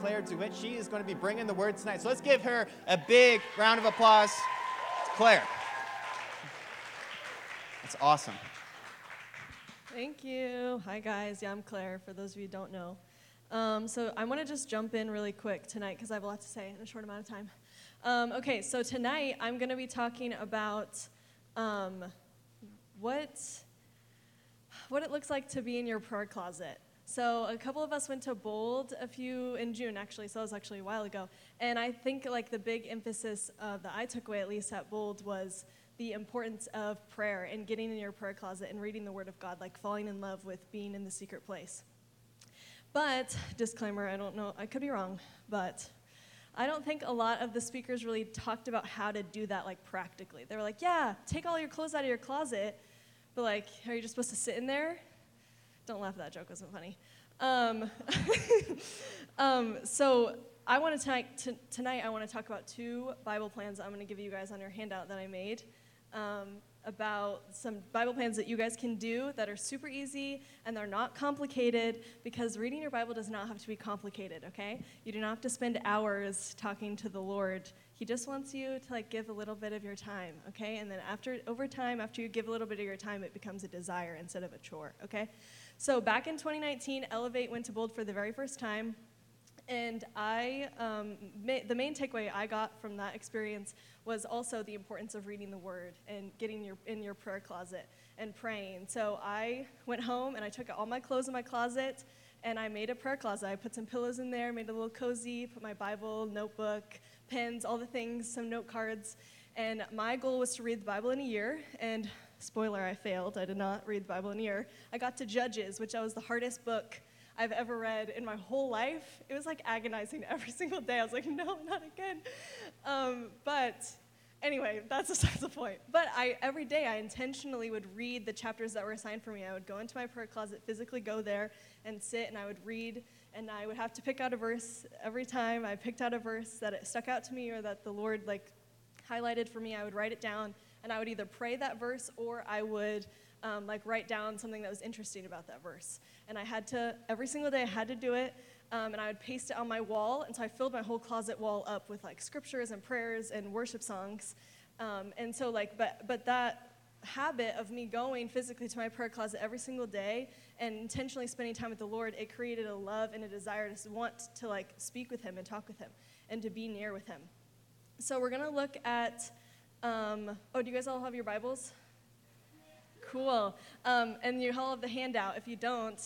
Claire DeWitt. She is going to be bringing the word tonight. So let's give her a big round of applause. Claire. That's awesome. Thank you. Hi, guys. Yeah, I'm Claire, for those of you who don't know. Um, so I want to just jump in really quick tonight because I have a lot to say in a short amount of time. Um, okay, so tonight I'm going to be talking about um, what, what it looks like to be in your prayer closet. So a couple of us went to Bold a few in June actually, so that was actually a while ago. And I think like the big emphasis uh, that I took away at least at Bold was the importance of prayer and getting in your prayer closet and reading the Word of God, like falling in love with being in the secret place. But, disclaimer, I don't know, I could be wrong, but I don't think a lot of the speakers really talked about how to do that, like practically. They were like, yeah, take all your clothes out of your closet, but like, are you just supposed to sit in there? Don't laugh, at that joke it wasn't funny. Um, um, so, I want to tonight, t- tonight I want to talk about two Bible plans I'm going to give you guys on your handout that I made um, about some Bible plans that you guys can do that are super easy and they're not complicated because reading your Bible does not have to be complicated, okay? You do not have to spend hours talking to the Lord. He just wants you to like give a little bit of your time, okay? And then after over time, after you give a little bit of your time, it becomes a desire instead of a chore, okay? So back in 2019, Elevate went to Bold for the very first time. And I, um, ma- the main takeaway I got from that experience was also the importance of reading the Word and getting your in your prayer closet and praying. So I went home and I took all my clothes in my closet and I made a prayer closet. I put some pillows in there, made it a little cozy, put my Bible, notebook, pens, all the things, some note cards. And my goal was to read the Bible in a year. And spoiler, I failed. I did not read the Bible in a year. I got to Judges, which was the hardest book I've ever read in my whole life. It was like agonizing every single day. I was like, no, not again. Um, but anyway, that's besides the point. But I, every day I intentionally would read the chapters that were assigned for me. I would go into my prayer closet, physically go there and sit, and I would read, and I would have to pick out a verse every time. I picked out a verse that it stuck out to me or that the Lord like highlighted for me. I would write it down, and I would either pray that verse or I would um, like write down something that was interesting about that verse. And I had to, every single day, I had to do it. Um, and I would paste it on my wall. And so I filled my whole closet wall up with like scriptures and prayers and worship songs. Um, and so, like, but, but that habit of me going physically to my prayer closet every single day and intentionally spending time with the Lord, it created a love and a desire to want to like speak with Him and talk with Him and to be near with Him. So we're gonna look at. Um, oh, do you guys all have your Bibles? Cool. Um, and you all have the handout. If you don't,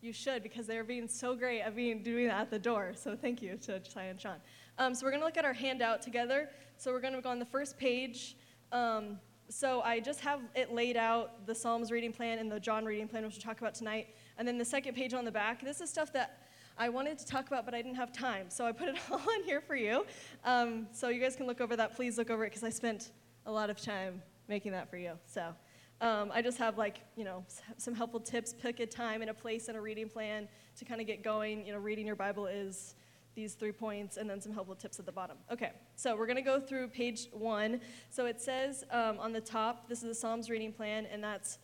you should because they're being so great at being doing that at the door. So thank you to Josiah and Sean. Um, so we're gonna look at our handout together. So we're gonna go on the first page. Um, so I just have it laid out the Psalms reading plan and the John reading plan, which we'll talk about tonight. And then the second page on the back. This is stuff that I wanted to talk about, but I didn't have time. So I put it all in here for you. Um, so you guys can look over that. Please look over it because I spent a lot of time making that for you. So. Um, I just have like, you know, some helpful tips. Pick a time and a place and a reading plan to kind of get going. You know, reading your Bible is these three points and then some helpful tips at the bottom. Okay, so we're going to go through page one. So it says um, on the top, this is the Psalms reading plan, and that's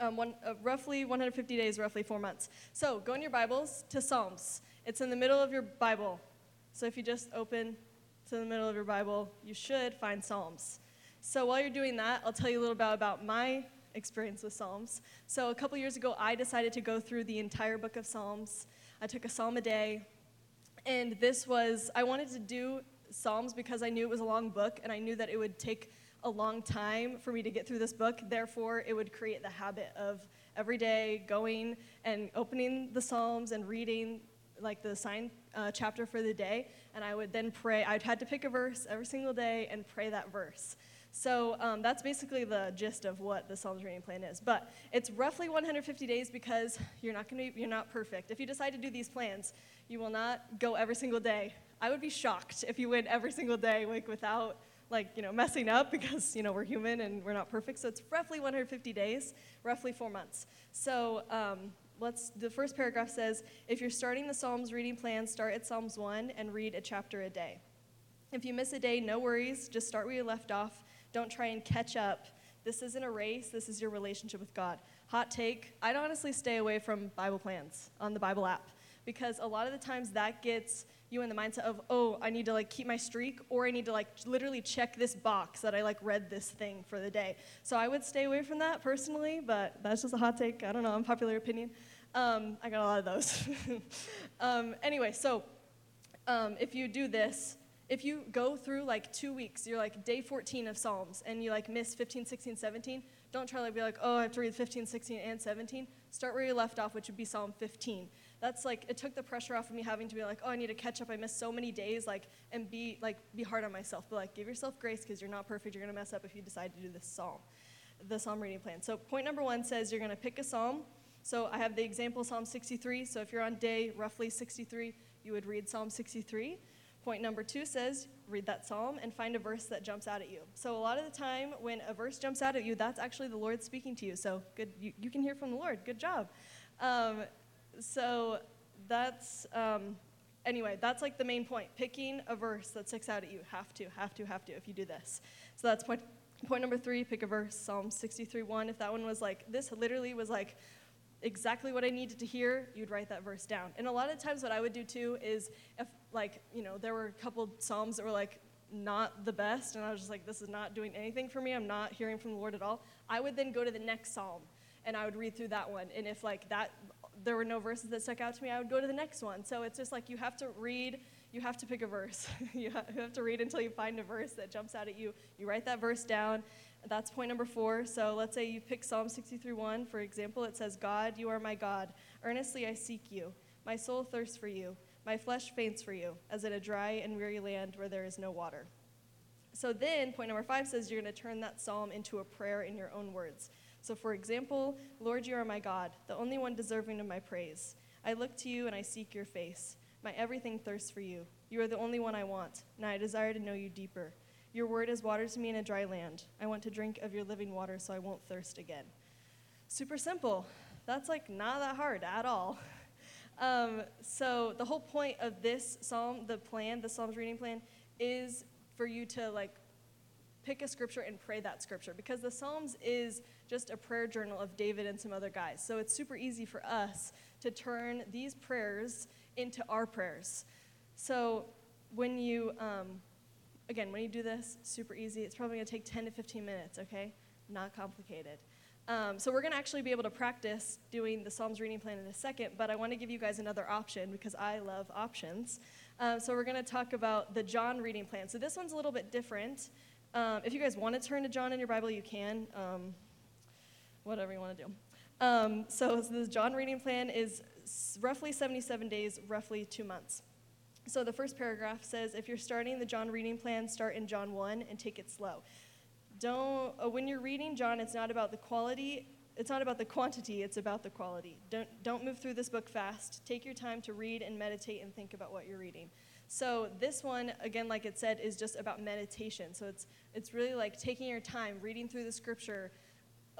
um, one, uh, roughly 150 days, roughly four months. So go in your Bibles to Psalms. It's in the middle of your Bible. So if you just open to the middle of your Bible, you should find Psalms. So while you're doing that, I'll tell you a little bit about my experience with Psalms. So a couple years ago, I decided to go through the entire book of Psalms. I took a psalm a day, and this was, I wanted to do Psalms because I knew it was a long book, and I knew that it would take a long time for me to get through this book. Therefore, it would create the habit of every day going and opening the Psalms and reading like the assigned uh, chapter for the day, and I would then pray. I'd had to pick a verse every single day and pray that verse. So um, that's basically the gist of what the Psalms reading plan is. But it's roughly 150 days because you're not going to be you're not perfect. If you decide to do these plans, you will not go every single day. I would be shocked if you went every single day like without like you know messing up because you know we're human and we're not perfect. So it's roughly 150 days, roughly four months. So um, let's. The first paragraph says, if you're starting the Psalms reading plan, start at Psalms one and read a chapter a day. If you miss a day, no worries. Just start where you left off don't try and catch up. This isn't a race, this is your relationship with God. Hot take I'd honestly stay away from Bible plans on the Bible app because a lot of the times that gets you in the mindset of, oh, I need to like keep my streak or I need to like literally check this box that I like read this thing for the day. So I would stay away from that personally, but that's just a hot take. I don't know, unpopular opinion. Um, I got a lot of those. um, anyway, so um, if you do this, if you go through like two weeks, you're like day 14 of Psalms, and you like miss 15, 16, 17, don't try to be like, oh, I have to read 15, 16, and 17. Start where you left off, which would be Psalm 15. That's like it took the pressure off of me having to be like, oh, I need to catch up. I missed so many days, like, and be like, be hard on myself. But like, give yourself grace because you're not perfect. You're gonna mess up if you decide to do this psalm, the psalm reading plan. So point number one says you're gonna pick a psalm. So I have the example Psalm 63. So if you're on day roughly 63, you would read Psalm 63. Point number two says, read that psalm and find a verse that jumps out at you. So, a lot of the time, when a verse jumps out at you, that's actually the Lord speaking to you. So, good, you, you can hear from the Lord. Good job. Um, so, that's, um, anyway, that's like the main point. Picking a verse that sticks out at you. Have to, have to, have to if you do this. So, that's point, point number three pick a verse, Psalm 63 1. If that one was like, this literally was like, exactly what I needed to hear, you'd write that verse down. And a lot of times, what I would do too is if, like, you know, there were a couple psalms that were like not the best, and I was just like, this is not doing anything for me. I'm not hearing from the Lord at all. I would then go to the next psalm and I would read through that one. And if like that, there were no verses that stuck out to me, I would go to the next one. So it's just like you have to read. You have to pick a verse. you have to read until you find a verse that jumps out at you. You write that verse down, that's point number four. So let's say you pick Psalm 63 1, for example. It says, God, you are my God. Earnestly I seek you. My soul thirsts for you. My flesh faints for you, as in a dry and weary land where there is no water. So then, point number five says you're going to turn that psalm into a prayer in your own words. So, for example, Lord, you are my God, the only one deserving of my praise. I look to you and I seek your face. My everything thirsts for you. You are the only one I want, and I desire to know you deeper. Your word is water to me in a dry land. I want to drink of your living water so I won't thirst again. Super simple. That's like not that hard at all. Um, so the whole point of this psalm, the plan, the Psalms reading plan, is for you to like pick a scripture and pray that scripture because the Psalms is just a prayer journal of David and some other guys. So it's super easy for us to turn these prayers into our prayers. So when you um, Again, when you do this, super easy. It's probably going to take 10 to 15 minutes, okay? Not complicated. Um, so we're going to actually be able to practice doing the Psalms reading plan in a second, but I want to give you guys another option because I love options. Um, so we're going to talk about the John reading plan. So this one's a little bit different. Um, if you guys want to turn to John in your Bible, you can. Whatever you want to do. Um, so, so the John reading plan is roughly 77 days, roughly two months. So the first paragraph says if you're starting the John reading plan, start in John 1 and take it slow. Don't, uh, when you're reading John, it's not about the quality, it's not about the quantity, it's about the quality. Don't, don't move through this book fast. Take your time to read and meditate and think about what you're reading. So this one, again, like it said, is just about meditation. So it's, it's really like taking your time, reading through the scripture,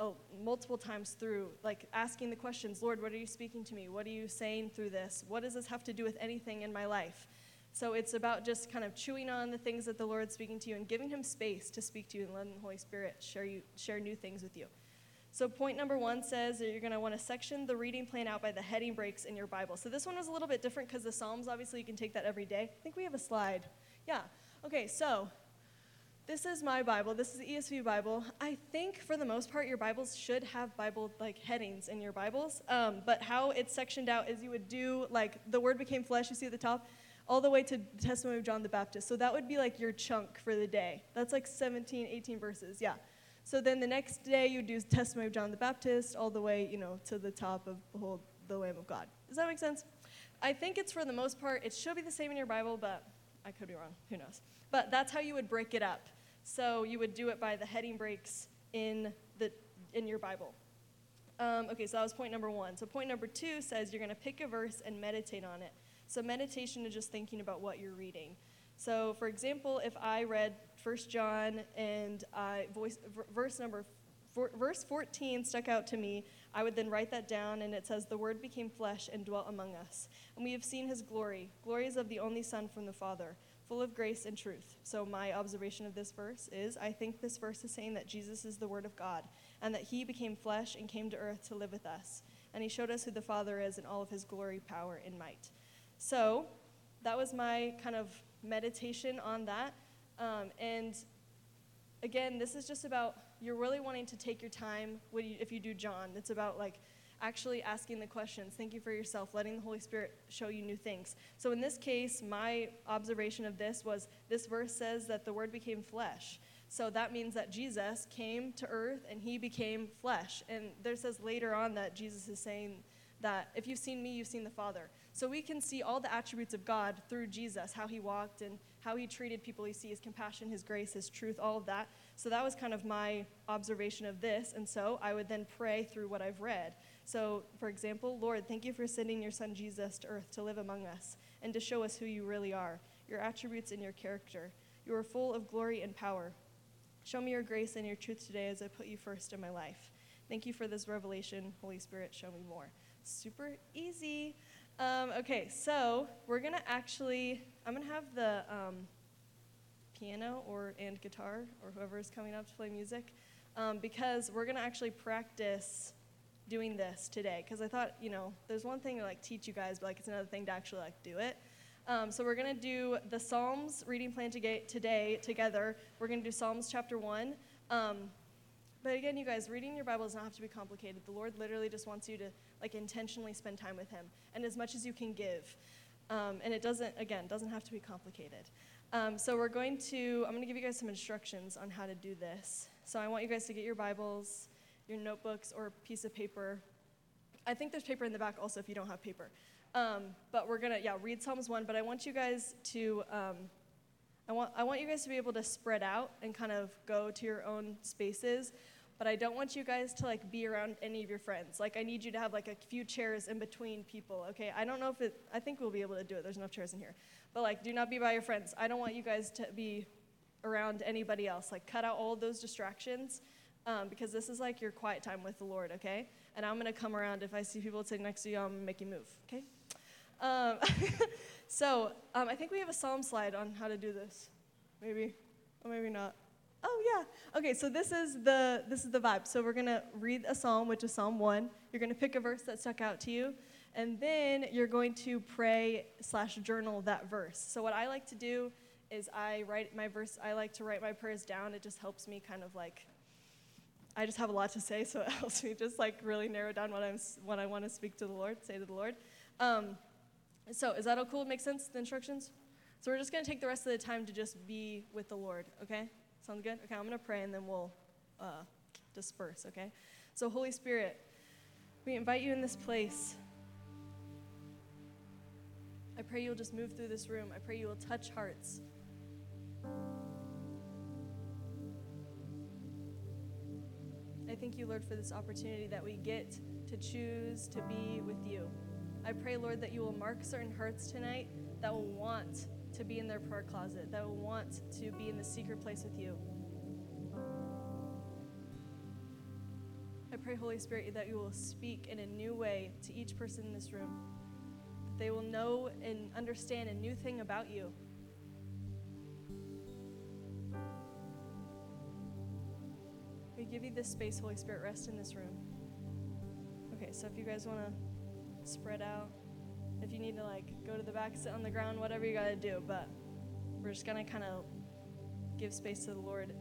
oh, multiple times through, like asking the questions Lord, what are you speaking to me? What are you saying through this? What does this have to do with anything in my life? So it's about just kind of chewing on the things that the Lord's speaking to you and giving Him space to speak to you and letting the Holy Spirit share, you, share new things with you. So, point number one says that you're going to want to section the reading plan out by the heading breaks in your Bible. So, this one was a little bit different because the Psalms, obviously, you can take that every day. I think we have a slide. Yeah. Okay, so this is my Bible. This is the ESV Bible. I think for the most part, your Bibles should have Bible like headings in your Bibles. Um, but how it's sectioned out is you would do like the word became flesh, you see at the top all the way to the testimony of John the Baptist. So that would be like your chunk for the day. That's like 17, 18 verses, yeah. So then the next day you do testimony of John the Baptist all the way, you know, to the top of behold the Lamb of God. Does that make sense? I think it's for the most part, it should be the same in your Bible, but I could be wrong. Who knows? But that's how you would break it up. So you would do it by the heading breaks in the in your Bible. Um, okay, so that was point number one. So point number two says you're going to pick a verse and meditate on it. So meditation is just thinking about what you're reading. So, for example, if I read 1 John and I voice, verse number verse 14 stuck out to me, I would then write that down, and it says, "The Word became flesh and dwelt among us, and we have seen His glory, glories of the only Son from the Father." Full of grace and truth. So, my observation of this verse is I think this verse is saying that Jesus is the Word of God and that He became flesh and came to earth to live with us. and he showed us who the Father is in all of his glory, power, and might. So that was my kind of meditation on that. Um, and again, this is just about you're really wanting to take your time when you, if you do John. It's about like actually asking the questions, thinking for yourself, letting the Holy Spirit show you new things. So in this case, my observation of this was this verse says that the Word became flesh. So that means that Jesus came to earth and he became flesh. And there says later on that Jesus is saying that if you've seen me, you've seen the Father. So we can see all the attributes of God through Jesus, how he walked and how he treated people. You see his compassion, his grace, his truth, all of that. So that was kind of my observation of this. And so I would then pray through what I've read. So, for example, Lord, thank you for sending your son Jesus to earth to live among us and to show us who you really are, your attributes and your character. You are full of glory and power. Show me your grace and your truth today as I put you first in my life. Thank you for this revelation. Holy Spirit, show me more. Super easy. Um, okay, so we're going to actually, I'm going to have the um, piano or and guitar or whoever is coming up to play music um, because we're going to actually practice doing this today because I thought, you know, there's one thing to like teach you guys, but like it's another thing to actually like do it. Um, so we're to do the Psalms reading plan to today together. We're to do Psalms chapter 1. Um, but again, you guys, reading your Bible does not have to be complicated. The Lord literally just wants you to like intentionally spend time with Him and as much as you can give. Um, and it doesn't, again, doesn't have to be complicated. Um, so we're going to, I'm going to give you guys some instructions on how to do this. So I want you guys to get your Bibles, your notebooks, or a piece of paper. I think there's paper in the back also if you don't have paper. Um, but we're gonna, yeah, read Psalms 1, but I want you guys to, um, I, want, I want you guys to be able to spread out and kind of go to your own spaces, but I don't want you guys to like be around any of your friends. Like I need you to have like a few chairs in between people, okay? I don't know if it, I think we'll be able to do it. There's enough chairs in here. But like, do not be by your friends. I don't want you guys to be around anybody else. Like cut out all those distractions um, because this is like your quiet time with the Lord, okay? And I'm gonna come around if I see people sitting next to you, I'm gonna make you move, okay? Um, so um, I think we have a psalm slide on how to do this. Maybe, or maybe not. Oh yeah. Okay, so this is the this is the vibe. So we're gonna read a psalm, which is Psalm one. You're gonna pick a verse that stuck out to you, and then you're going to pray slash journal that verse. So what I like to do is I write my verse. I like to write my prayers down. It just helps me kind of like. I just have a lot to say, so it helps me just like really narrow down what I'm what I want to speak to the Lord, say to the Lord. Um, so, is that all cool? Make sense, the instructions? So, we're just to take the rest of the time to just be with the Lord, okay? Sounds good? Okay, I'm to pray and then we'll uh, disperse, okay? So, Holy Spirit, we invite you in this place. I pray you'll just move through this room. I pray you will touch hearts. Thank you, Lord, for this opportunity that we get to choose to be with you. I pray, Lord, that you will mark certain hearts tonight that will want to be in their prayer closet, that will want to be in the secret place with you. I pray, Holy Spirit, that you will speak in a new way to each person in this room, that they will know and understand a new thing about you. We give you this space, Holy Spirit, rest in this room. Okay, so if you guys want to spread out. If you need to like go to the back, sit on the ground, whatever you got to do, but we're just going to kind of give space to the Lord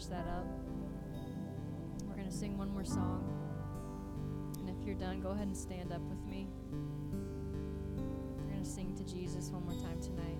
finish that up. We're going to sing one more song. And if you're done, go ahead and stand up with me. We're going to sing to Jesus one more time tonight.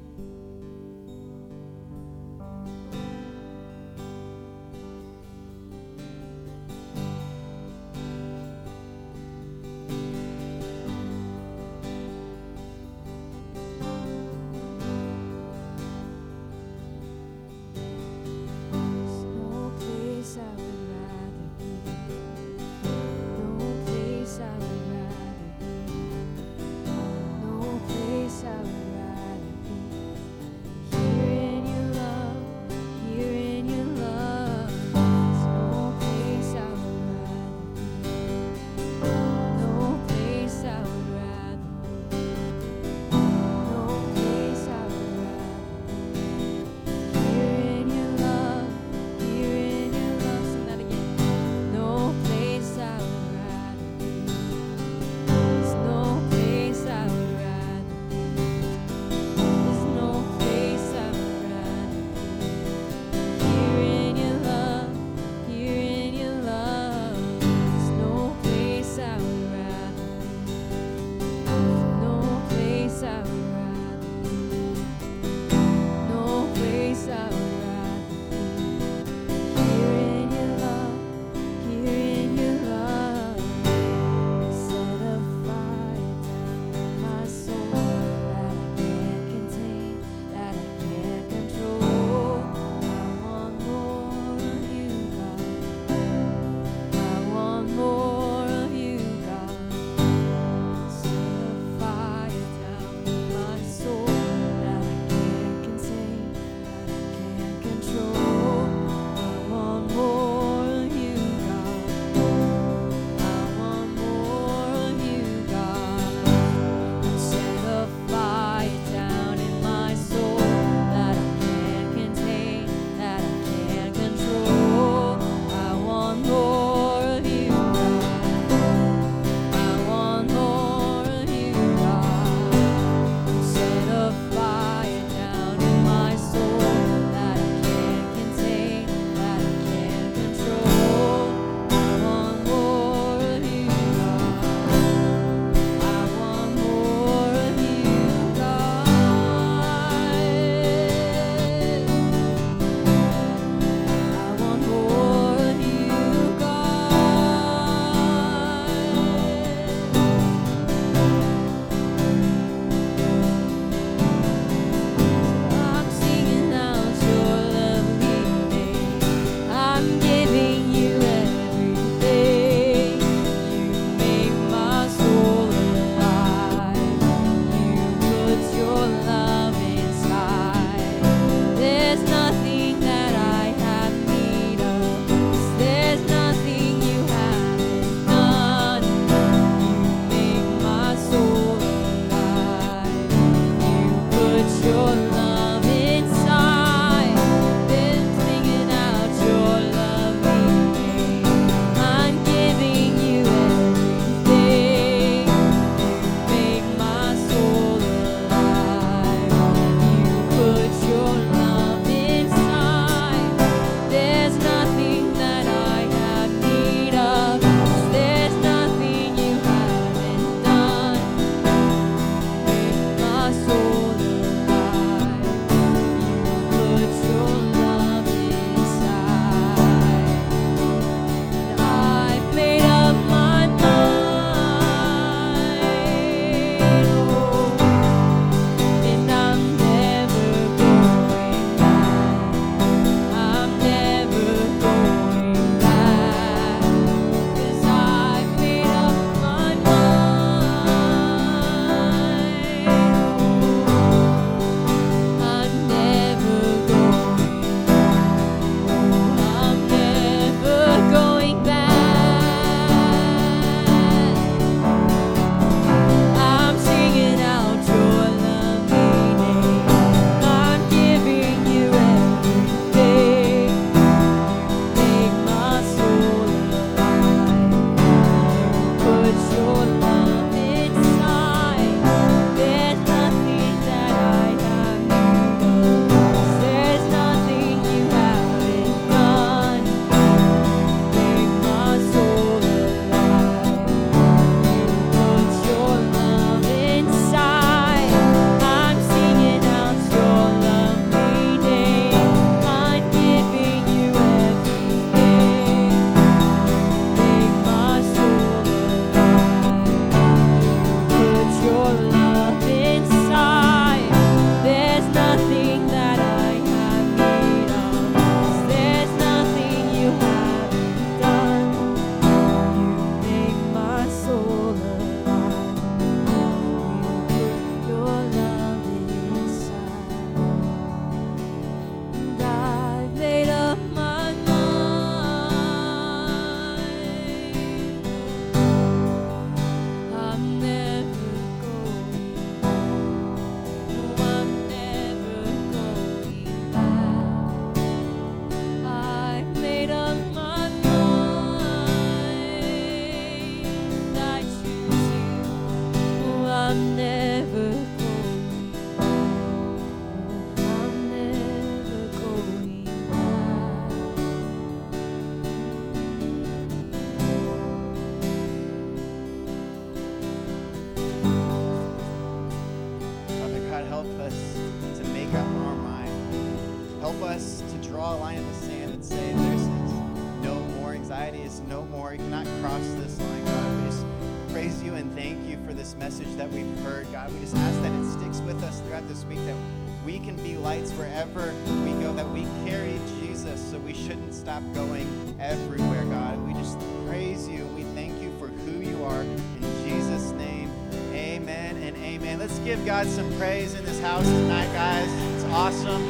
Stop going everywhere, God. We just praise you. We thank you for who you are. In Jesus' name, amen and amen. Let's give God some praise in this house tonight, guys. It's awesome.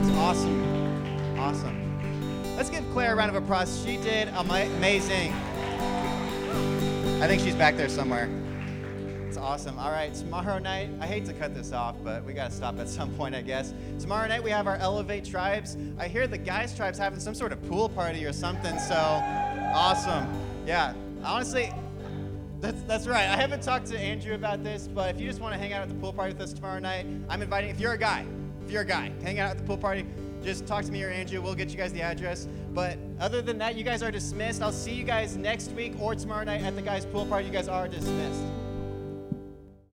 It's awesome. Awesome. Let's give Claire a round of applause. She did amazing. I think she's back there somewhere. Awesome. All right, tomorrow night, I hate to cut this off, but we got to stop at some point, I guess. Tomorrow night, we have our Elevate Tribes. I hear the guys' tribes having some sort of pool party or something, so awesome. Yeah, honestly, that's, that's right. I haven't talked to Andrew about this, but if you just want to hang out at the pool party with us tomorrow night, I'm inviting, if you're a guy, if you're a guy, hang out at the pool party, just talk to me or Andrew. We'll get you guys the address. But other than that, you guys are dismissed. I'll see you guys next week or tomorrow night at the guys' pool party. You guys are dismissed.